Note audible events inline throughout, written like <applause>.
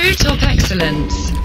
Food Top Excellence.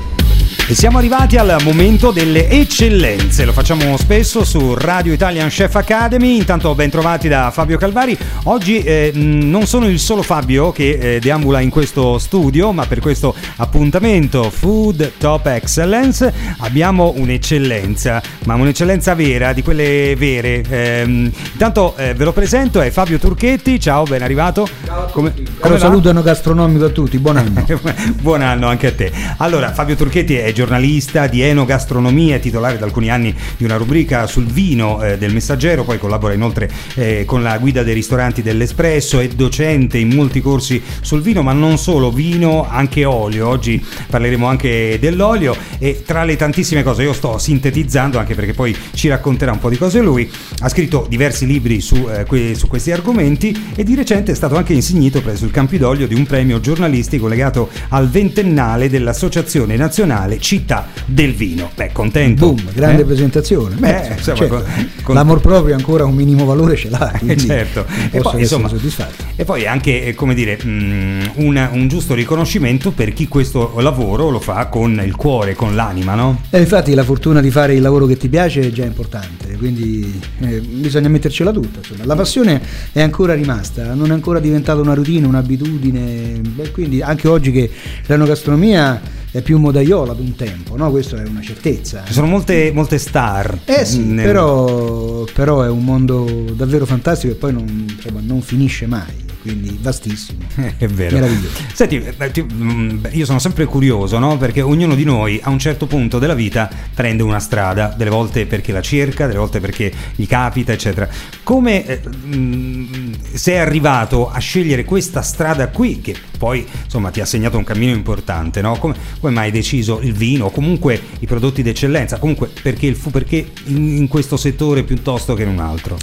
E siamo arrivati al momento delle eccellenze, lo facciamo spesso su Radio Italian Chef Academy, intanto ben trovati da Fabio Calvari. Oggi eh, non sono il solo Fabio che eh, deambula in questo studio, ma per questo appuntamento Food Top Excellence abbiamo un'eccellenza, ma un'eccellenza vera, di quelle vere. Eh, intanto ve lo presento, è Fabio Turchetti, ciao, ben arrivato. Ciao come, come saluto gastronomico a tutti, buon anno. <laughs> buon anno anche a te. Allora, Fabio Turchetti è giornalista di enogastronomia, titolare da alcuni anni di una rubrica sul vino eh, del Messaggero, poi collabora inoltre eh, con la guida dei ristoranti dell'Espresso, è docente in molti corsi sul vino, ma non solo vino, anche olio. Oggi parleremo anche dell'olio e tra le tantissime cose io sto sintetizzando anche perché poi ci racconterà un po' di cose lui. Ha scritto diversi libri su, eh, que- su questi argomenti e di recente è stato anche insignito presso il Campidoglio di un premio giornalistico legato al ventennale dell'Associazione Nazionale città del vino. Beh, contento. Boom, grande eh? presentazione. Beh, eh, insomma, certo. con, L'amor proprio ancora un minimo valore ce l'ha. Certo. E poi, insomma, soddisfatto. e poi anche, eh, come dire, mh, mm, un, un, giusto riconoscimento per chi questo lavoro lo fa con il cuore, con l'anima, no? Eh, infatti la fortuna di fare il lavoro che ti piace è già importante, quindi eh, bisogna mettercela tutta. Insomma. La passione è ancora rimasta, non è ancora diventata una routine, un'abitudine, Beh, quindi anche oggi che l'enogastronomia è più modaiola ad un tempo, no? Questo è una certezza. Ci sono molte, molte star. Eh sì, nel... però, però, è un mondo davvero fantastico e poi non, insomma, non finisce mai quindi vastissimo. <laughs> È vero. Meraviglioso. Senti, mm, io sono sempre curioso, no? Perché ognuno di noi a un certo punto della vita prende una strada, delle volte perché la cerca, delle volte perché gli capita, eccetera. Come eh, mm, sei arrivato a scegliere questa strada qui, che poi insomma ti ha segnato un cammino importante, no? Come, come mai hai deciso il vino o comunque i prodotti d'eccellenza? Comunque perché, il fu, perché in, in questo settore piuttosto che in un altro?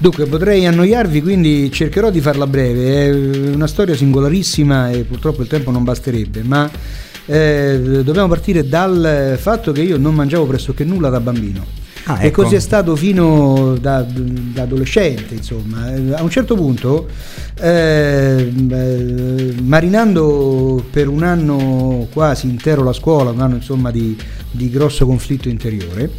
Dunque, potrei annoiarvi, quindi cercherò di farla breve. È una storia singolarissima e purtroppo il tempo non basterebbe, ma eh, dobbiamo partire dal fatto che io non mangiavo pressoché nulla da bambino. Ah, ecco. E così è stato fino da, da, adolescente, insomma. A un certo punto, eh, marinando per un anno quasi intero la scuola, un anno insomma di, di grosso conflitto interiore,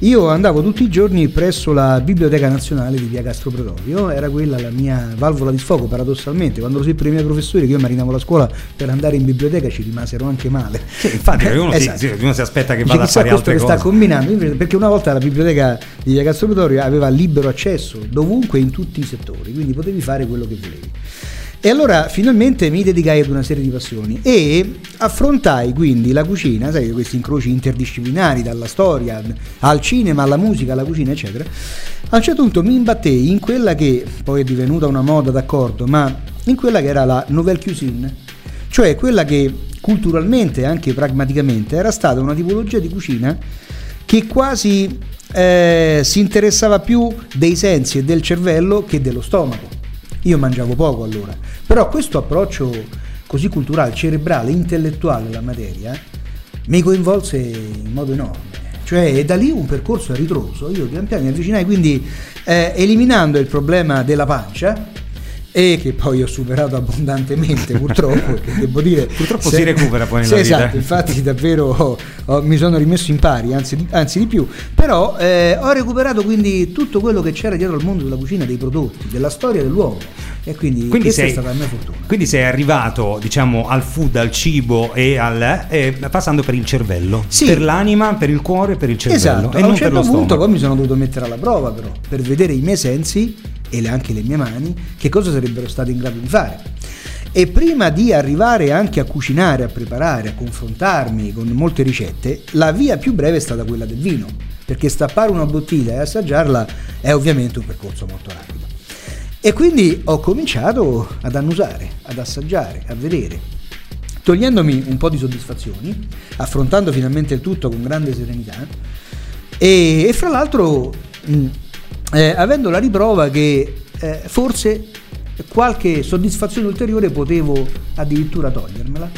io andavo tutti i giorni presso la Biblioteca Nazionale di Via Castro Pretorio, era quella la mia valvola di sfogo, paradossalmente. Quando lo seppero i miei professori che io marinavo la scuola per andare in biblioteca ci rimasero anche male. Sì, infatti <laughs> uno, esatto. si, uno, si, aspetta che vada Dice, a fare altre che cose. sta combinando, perché una volta la Biblioteca di Via Castro Pretorio aveva libero accesso dovunque in tutti i settori, quindi potevi fare quello che volevi. E allora finalmente mi dedicai ad una serie di passioni e affrontai quindi la cucina, sai, questi incroci interdisciplinari dalla storia al cinema, alla musica, alla cucina, eccetera. A un certo punto mi imbattei in quella che poi è divenuta una moda, d'accordo, ma in quella che era la nouvelle cuisine, cioè quella che culturalmente e anche pragmaticamente era stata una tipologia di cucina che quasi eh, si interessava più dei sensi e del cervello che dello stomaco. Io mangiavo poco allora, però questo approccio così culturale, cerebrale, intellettuale alla materia mi coinvolse in modo enorme. Cioè è da lì un percorso a ritroso, io pian piano mi avvicinai, quindi eh, eliminando il problema della pancia, e che poi ho superato abbondantemente <laughs> purtroppo devo dire purtroppo se, si recupera poi nella vita esatto infatti <laughs> davvero ho, ho, mi sono rimesso in pari anzi, anzi di più. Però eh, ho recuperato quindi tutto quello che c'era dietro al mondo della cucina dei prodotti della storia dell'uomo. E quindi, quindi questa sei, è stata la mia fortuna. quindi sei arrivato diciamo al food al cibo e al eh, passando per il cervello. Sì. per l'anima per il cuore per il cervello esatto. e a un certo punto poi mi sono dovuto mettere alla prova però per vedere i miei sensi e anche le mie mani, che cosa sarebbero state in grado di fare. E prima di arrivare anche a cucinare, a preparare, a confrontarmi con molte ricette, la via più breve è stata quella del vino, perché stappare una bottiglia e assaggiarla è ovviamente un percorso molto rapido. E quindi ho cominciato ad annusare, ad assaggiare, a vedere, togliendomi un po' di soddisfazioni, affrontando finalmente il tutto con grande serenità e, e fra l'altro mh, eh, avendo la riprova che eh, forse qualche soddisfazione ulteriore potevo addirittura togliermela.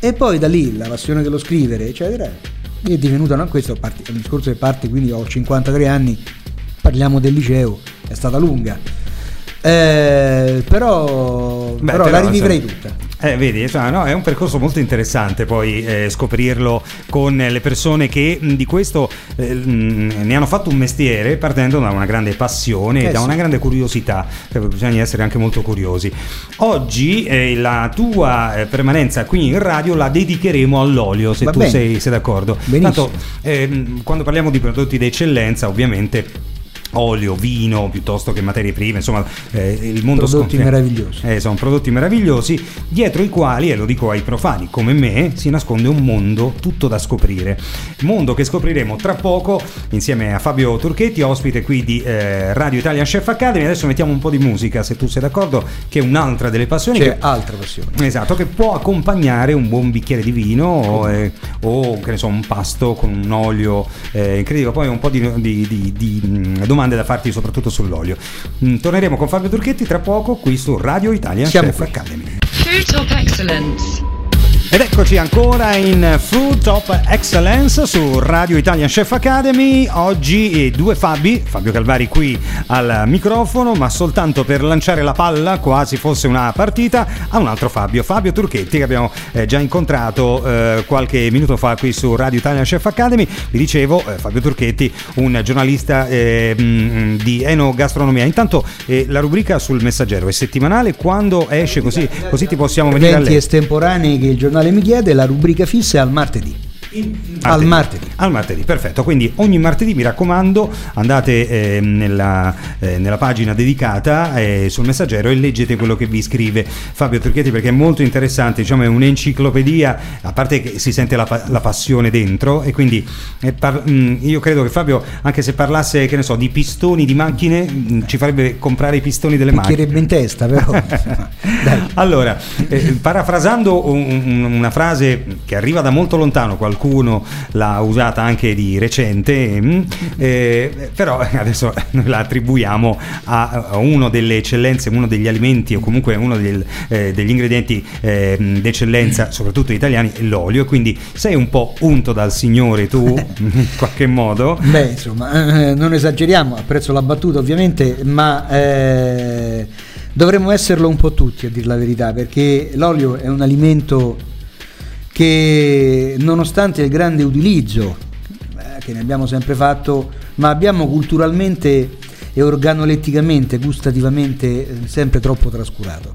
E poi da lì la passione dello scrivere, eccetera, è divenuta, no? questo è un discorso che parte, quindi ho 53 anni, parliamo del liceo, è stata lunga. Eh, però, Beh, però, però, la rivivrei se, tutta. Eh, vedi, cioè, no, è un percorso molto interessante poi eh, scoprirlo con le persone che mh, di questo eh, mh, ne hanno fatto un mestiere partendo da una grande passione e Eh, da sì. una grande curiosità. Cioè, bisogna essere anche molto curiosi. Oggi eh, la tua eh, permanenza qui in radio la dedicheremo all'olio, se Va tu sei, sei d'accordo. Benissimo. Tanto, ehm, quando parliamo di prodotti d'eccellenza, ovviamente olio, vino piuttosto che materie prime, insomma eh, il mondo Prodotti scon- meravigliosi. eh, sono prodotti meravigliosi, dietro i quali, e lo dico ai profani come me, si nasconde un mondo tutto da scoprire. Mondo che scopriremo tra poco insieme a Fabio Turchetti, ospite qui di eh, Radio Italian Chef Academy. Adesso mettiamo un po' di musica, se tu sei d'accordo, che è un'altra delle passioni. C'è che- altra passione. Esatto, che può accompagnare un buon bicchiere di vino o, eh, o, che ne so, un pasto con un olio eh, incredibile. Poi un po' di, di- di- di, mm, domande da farti soprattutto sull'olio. Mm, torneremo con Fabio Turchetti tra poco qui su Radio Italian Siamo Chef qui. Academy. Food Top Excellence. Ed eccoci ancora in Food Top Excellence su Radio Italian Chef Academy. Oggi eh, due Fabi, Fabio Calvari qui al microfono, ma soltanto per lanciare la palla, quasi fosse una partita, a un altro Fabio, Fabio Turchetti, che abbiamo eh, già incontrato eh, qualche minuto fa qui su Radio Italian Chef Academy. Vi dicevo, eh, Fabio Turchetti, un giornalista mh, di enogastronomia. Intanto la rubrica sul messaggero è settimanale, quando esce così, così ti possiamo venire a lei. estemporanei che il giornale mi chiede, la rubrica fissa è al martedì. Al martedì. Al martedì, perfetto. Quindi ogni martedì mi raccomando, andate eh, nella, eh, nella pagina dedicata eh, sul messaggero e leggete quello che vi scrive Fabio Turchetti perché è molto interessante, diciamo è un'enciclopedia, a parte che si sente la, la passione dentro e quindi eh, par- mh, io credo che Fabio, anche se parlasse, che ne so, di pistoni di macchine, mh, ci farebbe comprare i pistoni delle macchine. Picchierebbe in testa, però. <laughs> Allora, eh, parafrasando un- un- una frase che arriva da molto lontano, qualcuno l'ha usata anche di recente, mm, eh, però adesso <laughs> noi la attribuiamo a, a uno delle eccellenze, uno degli alimenti o comunque uno del- eh, degli ingredienti eh, d'eccellenza, soprattutto italiani, l'olio. E Quindi sei un po' unto dal Signore tu, <laughs> <laughs> in qualche modo. Beh, insomma, eh, non esageriamo, apprezzo la battuta ovviamente, ma eh, dovremmo esserlo un po' tutti a dire la verità, perché l'olio è un alimento che nonostante il grande utilizzo eh, che ne abbiamo sempre fatto, ma abbiamo culturalmente e organoletticamente, gustativamente eh, sempre troppo trascurato.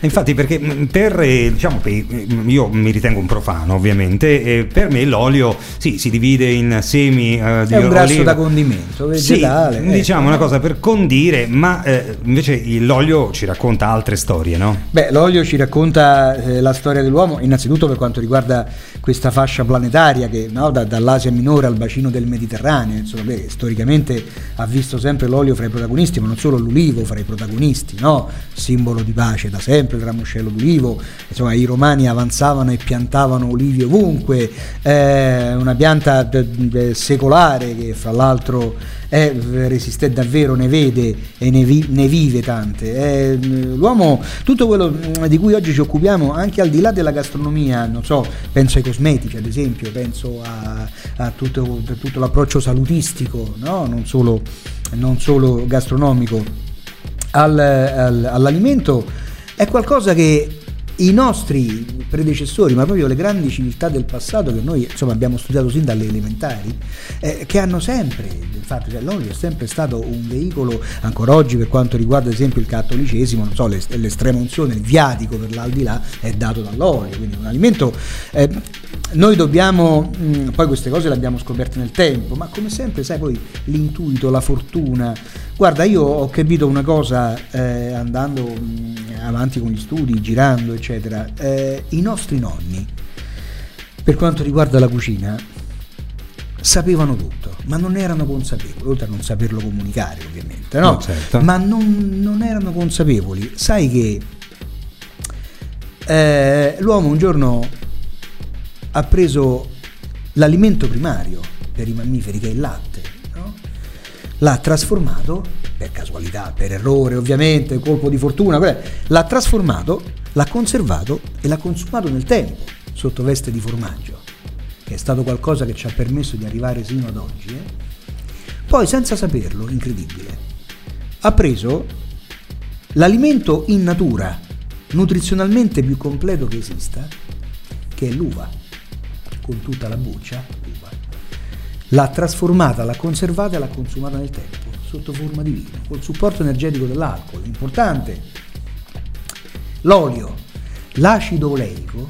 Infatti, perché mh, per, eh, diciamo, mh, io mi ritengo un profano ovviamente, e per me l'olio sì, si divide in semi eh, di È un grasso oliva. da condimento, Sì, vegetale. diciamo ecco. una cosa per condire, ma eh, invece l'olio ci racconta altre storie, no? Beh, l'olio ci racconta eh, la storia dell'uomo, innanzitutto per quanto riguarda questa fascia planetaria che no, da- dall'Asia minore al bacino del Mediterraneo, insomma, beh, storicamente ha visto sempre l'olio fra i protagonisti, ma non solo l'ulivo fra i protagonisti, no? simbolo di pace da sempre, il ramoscello d'ulivo, insomma i romani avanzavano e piantavano olivi ovunque, eh, una pianta secolare che fra l'altro è, resiste davvero, ne vede e ne, vi- ne vive tante. È, mm, l'uomo, tutto quello mm, di cui oggi ci occupiamo, anche al di là della gastronomia, non so, penso ai cosmetici ad esempio, penso a, a tutto, tutto l'approccio salutistico, no? non, solo, non solo gastronomico, al- al- all'alimento, è qualcosa che i nostri predecessori, ma proprio le grandi civiltà del passato che noi insomma, abbiamo studiato sin dalle elementari, eh, che hanno sempre, infatti cioè, l'olio è sempre stato un veicolo, ancora oggi per quanto riguarda ad esempio il cattolicesimo, so, l'est- l'estrema unzione, il viatico per l'aldilà è dato dall'olio, quindi un alimento... eh, noi dobbiamo, mh, poi queste cose le abbiamo scoperte nel tempo, ma come sempre, sai, poi l'intuito, la fortuna. Guarda, io ho capito una cosa eh, andando mh, avanti con gli studi, girando, eccetera. Eh, I nostri nonni, per quanto riguarda la cucina, sapevano tutto, ma non erano consapevoli, oltre a non saperlo comunicare, ovviamente, no? No, certo. Ma non, non erano consapevoli. Sai che eh, l'uomo un giorno ha preso l'alimento primario per i mammiferi, che è il latte, no? l'ha trasformato, per casualità, per errore ovviamente, colpo di fortuna, l'ha trasformato, l'ha conservato e l'ha consumato nel tempo, sotto veste di formaggio, che è stato qualcosa che ci ha permesso di arrivare sino ad oggi. eh. Poi, senza saperlo, incredibile, ha preso l'alimento in natura nutrizionalmente più completo che esista, che è l'uva, con tutta la buccia. L'ha trasformata, l'ha conservata e l'ha consumata nel tempo, sotto forma di vino, col supporto energetico dell'alcol. Importante, l'olio, l'acido oleico,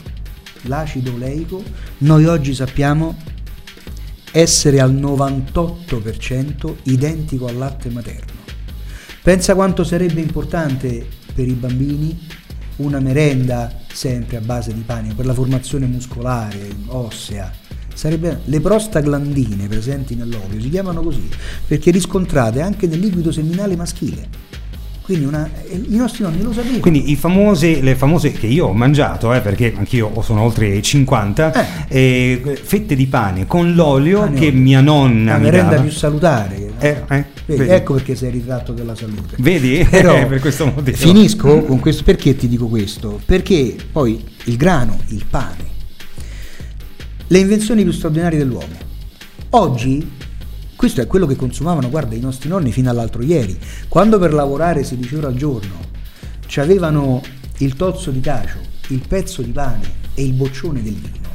l'acido oleico, noi oggi sappiamo essere al 98% identico al latte materno. Pensa quanto sarebbe importante per i bambini una merenda sempre a base di pane per la formazione muscolare, ossea. Sarebbe, le prostaglandine presenti nell'olio si chiamano così perché riscontrate anche nel liquido seminale maschile. Quindi una, i nostri nonni lo sapevano. Quindi i famosi, le famose che io ho mangiato, eh, perché anch'io sono oltre 50, eh. Eh, fette di pane con l'olio pane che olio. mia nonna la mi merenda dava. più salutare. Eh, eh, vedi, ecco perché sei ritratto della salute. Vedi? <laughs> Però, <laughs> per questo motivo. Finisco con questo. Perché ti dico questo? Perché poi il grano, il pane, le invenzioni più straordinarie dell'uomo. Oggi questo è quello che consumavano, guarda, i nostri nonni fino all'altro ieri. Quando per lavorare 16 ore al giorno avevano il tozzo di cacio, il pezzo di pane e il boccione del vino,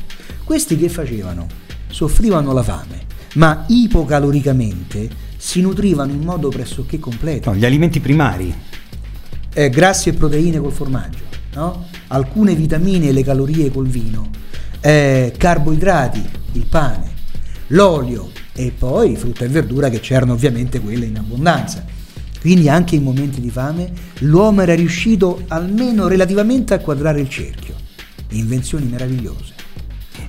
questi che facevano? Soffrivano la fame, ma ipocaloricamente si nutrivano in modo pressoché completo. No, gli alimenti primari. Eh, grassi e proteine col formaggio, no? alcune vitamine e le calorie col vino, eh, carboidrati, il pane, l'olio, e poi frutta e verdura che c'erano ovviamente quelle in abbondanza. Quindi anche in momenti di fame l'uomo era riuscito almeno relativamente a quadrare il cerchio. Invenzioni meravigliose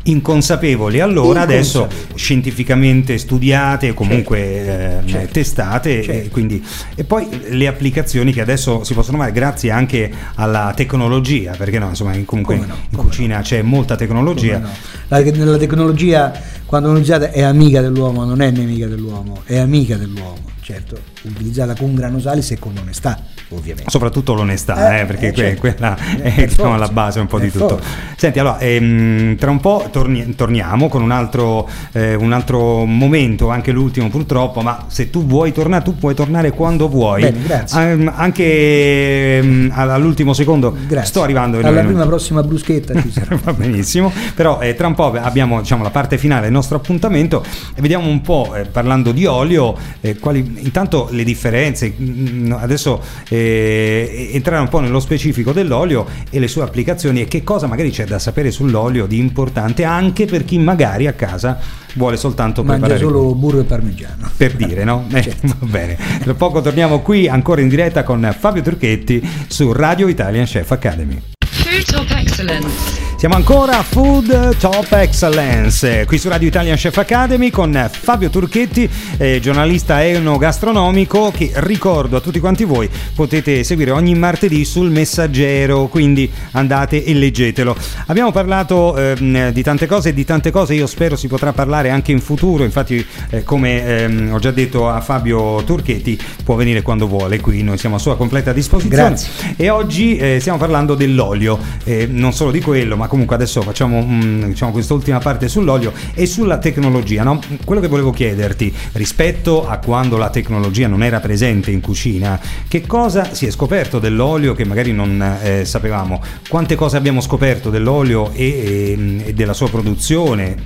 inconsapevoli allora, adesso scientificamente studiate, comunque certo. eh, certo. testate certo. E, quindi, e, poi le applicazioni che adesso si possono fare grazie anche alla tecnologia, perché no, insomma, comunque no, in cucina no. c'è molta tecnologia. No. La, la tecnologia quando utilizzata è amica dell'uomo, non è nemica dell'uomo, è amica dell'uomo, certo, utilizzata con granosalis e con onestà ovviamente. Soprattutto l'onestà, eh, eh, perché eh, certo. quella Eh, è diciamo, forza, la base un po' di tutto. forza. Senti, allora, ehm, tra un po' torni- torniamo con un altro, eh, un altro momento, anche l'ultimo purtroppo, ma se tu vuoi tornare, tu puoi tornare quando vuoi. Bene, grazie. Ehm, anche ehm, all'ultimo secondo Grazie. sto arrivando. Alla prima prossima bruschetta ci sarà. <laughs> Va benissimo, però eh, tra un po' abbiamo diciamo, la parte finale del nostro appuntamento e vediamo un po', parlando di olio, quali intanto le differenze, mm, adesso eh, entrare un po' nello specifico dell'olio e le sue applicazioni e che cosa magari c'è da sapere sull'olio di importante anche per chi magari a casa vuole soltanto Mangia preparare solo burro e parmigiano. per dire, no? <laughs> Eh, Certo. Va bene. Tra poco torniamo qui ancora in diretta con Fabio Turchetti su Radio Italian Chef Academy. Food Top Excellence. Siamo ancora a Food Top Excellence, qui su Radio Italian Chef Academy con Fabio Turchetti, eh, giornalista enogastronomico che ricordo a tutti quanti voi potete seguire ogni martedì sul Messaggero, quindi andate e leggetelo. Abbiamo parlato ehm, di tante cose e di tante cose io spero si potrà parlare anche in futuro, infatti eh, come ehm, ho già detto a Fabio Turchetti può venire quando vuole qui, noi siamo a sua completa disposizione. Grazie. E oggi eh, stiamo parlando dell'olio, eh, non solo di quello, ma comunque adesso facciamo mm, diciamo, quest'ultima parte sull'olio e sulla tecnologia. no? Quello che volevo chiederti, rispetto a quando la tecnologia non era presente in cucina, che cosa si è scoperto dell'olio che magari non eh, sapevamo? Quante cose abbiamo scoperto dell'olio e, e- e della sua produzione?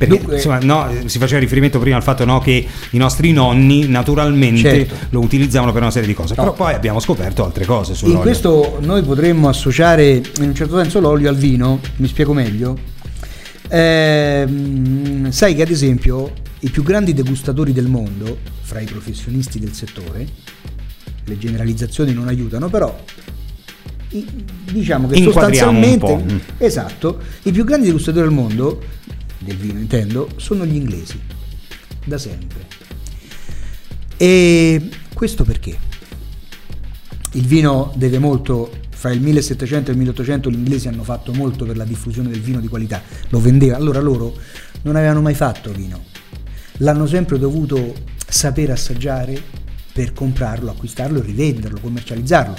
Perché Dunque- insomma, no, si faceva riferimento prima al fatto no, che i nostri nonni naturalmente Certo. lo utilizzavano per una serie di cose, No. però poi abbiamo scoperto altre cose sull'olio. In questo noi potremmo associare in un certo senso l'olio al vino, mi spiego meglio. Ehm, sai che ad esempio i più grandi degustatori del mondo, fra i professionisti del settore, le generalizzazioni non aiutano, però diciamo che sostanzialmente po'. esatto, i più grandi degustatori del mondo, del vino intendo, sono gli inglesi, da sempre. E questo perché? Il vino deve molto, fra il 1700 e il 1800 gli inglesi hanno fatto molto per la diffusione del vino di qualità, lo vendeva, allora loro non avevano mai fatto vino, l'hanno sempre dovuto sapere assaggiare per comprarlo, acquistarlo rivenderlo, commercializzarlo.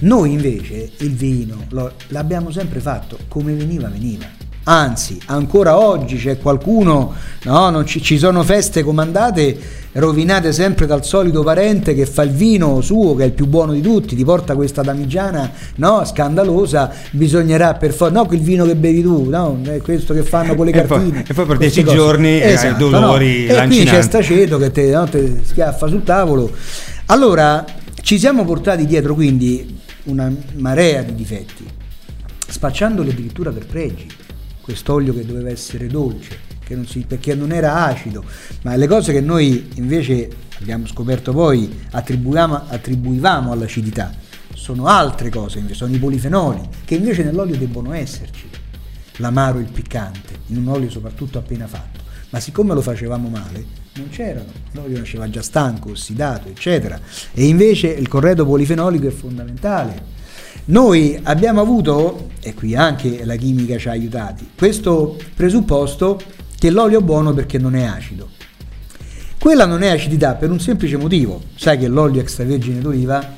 Noi invece il vino lo- l'abbiamo sempre fatto come veniva, veniva. Anzi, ancora oggi c'è qualcuno, no, non ci, ci sono feste comandate rovinate sempre dal solito parente che fa il vino suo, che è il più buono di tutti, ti porta questa damigiana no, scandalosa, bisognerà per forza, no, quel vino che bevi tu, no, è questo che fanno con le E poi- cartine. e poi per dieci cose. giorni hai Esatto, dolori no? E qui c'è lancinanti. sta ceto che te, no, te schiaffa sul tavolo. Allora, ci siamo portati dietro quindi una marea di difetti, spacciandoli addirittura per pregi. Quest'olio che doveva essere dolce, non si- perché non era acido, ma le cose che noi invece abbiamo scoperto poi attribuivamo all'acidità sono altre cose, invece, sono i polifenoli, che invece nell'olio debbono esserci l'amaro e il piccante, in un olio soprattutto appena fatto. Ma siccome lo facevamo male, non c'erano, l'olio nasceva già stanco, ossidato, eccetera. E invece il corredo polifenolico è fondamentale. Noi abbiamo avuto, e qui anche la chimica ci ha aiutati, questo presupposto che l'olio è buono perché non è acido. Quella non è acidità per un semplice motivo. Sai che l'olio extravergine d'oliva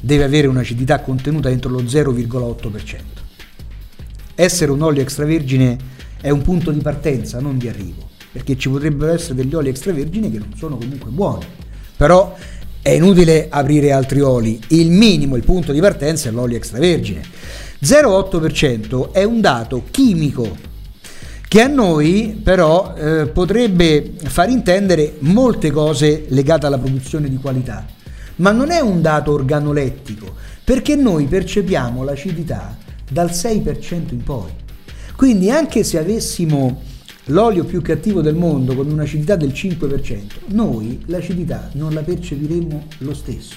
deve avere un'acidità contenuta entro lo 0,8%. Essere un olio extravergine è un punto di partenza, non di arrivo, perché ci potrebbero essere degli oli extravergini che non sono comunque buoni. Però è inutile aprire altri oli, il minimo, il punto di partenza è l'olio extravergine. 0,8% è un dato chimico che a noi però eh, potrebbe far intendere molte cose legate alla produzione di qualità, ma non è un dato organolettico, perché noi percepiamo l'acidità dal 6% in poi. Quindi anche se avessimo l'olio più cattivo del mondo con un'acidità del 5%, noi l'acidità non la percepiremo lo stesso.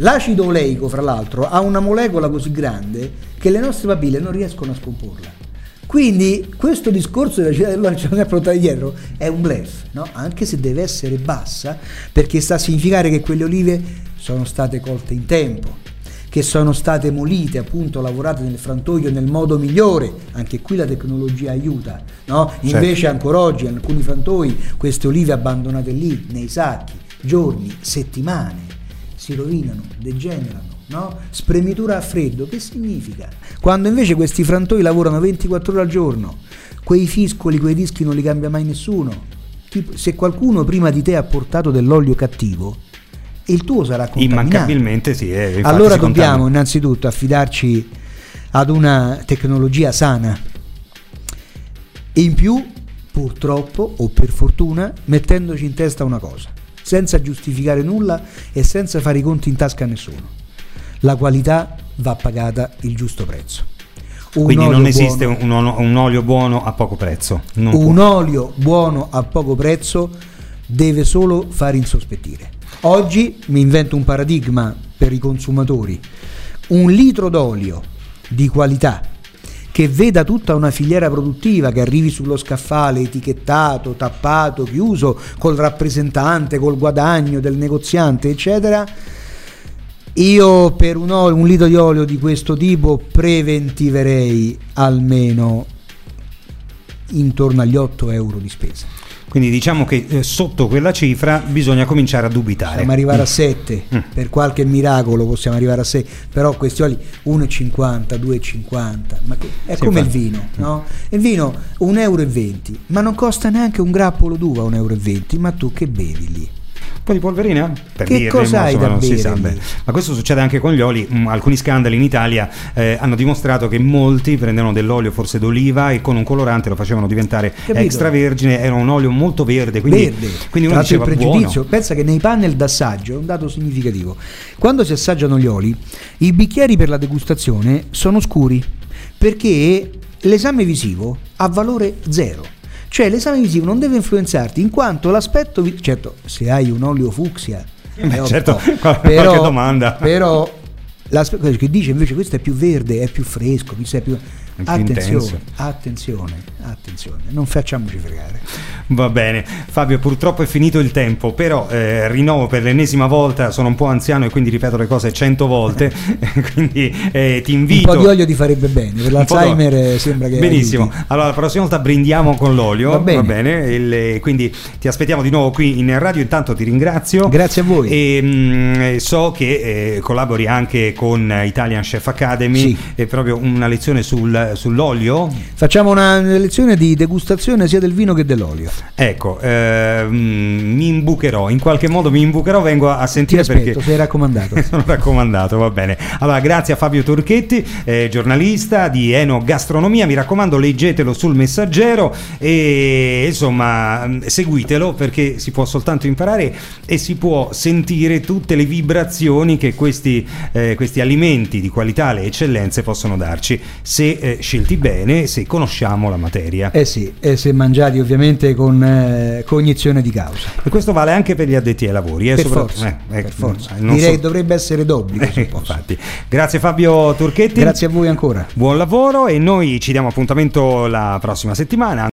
L'acido oleico, fra l'altro, ha una molecola così grande che le nostre papille non riescono a scomporla. Quindi questo discorso dell'acidità dell'olio ci siamo portati dietro è un bluff, no? anche se deve essere bassa, perché sta a significare che quelle olive sono state colte in tempo, che sono state molite, appunto lavorate nel frantoio nel modo migliore, anche qui la tecnologia aiuta, no? invece ancora oggi in alcuni frantoi queste olive abbandonate lì, nei sacchi, giorni, settimane, si rovinano, degenerano, no? Spremitura a freddo, che significa? Quando invece questi frantoi lavorano 24 ore al giorno, quei fiscoli, quei dischi non li cambia mai nessuno. Tipo, se qualcuno prima di te ha portato dell'olio cattivo, il tuo sarà contaminato. Immancabilmente sì. eh, Allora dobbiamo contamina. innanzitutto affidarci ad una tecnologia sana. In più, purtroppo o per fortuna, mettendoci in testa una cosa, senza giustificare nulla e senza fare i conti in tasca a nessuno. La qualità va pagata il giusto prezzo. Un Quindi non esiste un, un- un olio buono a poco prezzo. Non può. un olio buono a poco prezzo deve solo far insospettire. Oggi mi invento un paradigma per i consumatori. Un litro d'olio di qualità che veda tutta una filiera produttiva che arrivi sullo scaffale etichettato, tappato, chiuso, col rappresentante, col guadagno del negoziante, eccetera. Io per un, olio- un litro di olio di questo tipo preventiverei almeno intorno agli 8 euro di spesa. Quindi diciamo che eh, sotto quella cifra bisogna cominciare a dubitare. Possiamo arrivare a 7, Mm. per qualche miracolo possiamo arrivare a 6, però questi oli 1,50, 2,50, ma che- è Sì, come il infatti. vino, no? Il vino 1,20 euro, ma non costa neanche un grappolo d'uva 1,20 euro, ma tu che bevi lì? Un po' di polverina? Per Che dirne, cosa ma hai insomma, da bere. Ma questo succede anche con gli oli. Mm, alcuni scandali in Italia eh, hanno dimostrato che molti prendevano dell'olio forse d'oliva e con un colorante lo facevano diventare Capito? extravergine. Era un olio molto verde. Quindi, Verde. quindi uno l'altro il diceva pregiudizio, buono. pensa che nei panel d'assaggio è un dato significativo. Quando si assaggiano gli oli, i bicchieri per la degustazione sono scuri perché l'esame visivo ha valore zero. Cioè l'esame visivo non deve influenzarti in quanto l'aspetto, vi- certo se hai un olio fucsia, Eh, certo, <laughs> qual- però, qualche domanda. però l'aspe- quello che dice invece questo è più verde, è più fresco, questo è più... Attenzione, attenzione, attenzione, non facciamoci fregare. Va bene, Fabio, purtroppo è finito il tempo, però eh, rinnovo per l'ennesima volta, sono un po' anziano e quindi ripeto le cose cento volte, <laughs> quindi eh, ti Un invito... po' di olio ti farebbe bene, per Un l'Alzheimer eh, sembra che... Benissimo, aiuti. allora la prossima volta brindiamo con l'olio, Va bene. Il- eh, quindi ti aspettiamo di nuovo qui in radio, intanto ti ringrazio. Grazie a voi. E mm, so che eh, collabori anche con Italian Chef Academy, Sì. è proprio una lezione sul- sull'olio? Facciamo una lezione di degustazione sia del vino che dell'olio. Ecco, ehm, mi imbucherò, in qualche modo mi imbucherò, vengo a Ti sentire aspetto, perché... sei raccomandato. <laughs> Sono raccomandato, va bene. Allora, grazie a Fabio Turchetti, eh, giornalista di Eno Gastronomia. Mi raccomando, leggetelo sul messaggero e insomma mh, seguitelo perché si può soltanto imparare e si può sentire tutte le vibrazioni che questi, eh, questi alimenti di qualità e eccellenze possono darci se eh, scelti bene, se conosciamo la materia. Eh sì, e se mangiati ovviamente con eh, cognizione di causa. E questo vale anche per gli addetti ai lavori. eh, Per forza, eh, eh, per forza. Direi so- dovrebbe essere d'obbligo. Eh, infatti. Grazie Fabio Turchetti. Grazie a voi ancora. Buon lavoro e noi ci diamo appuntamento la prossima settimana.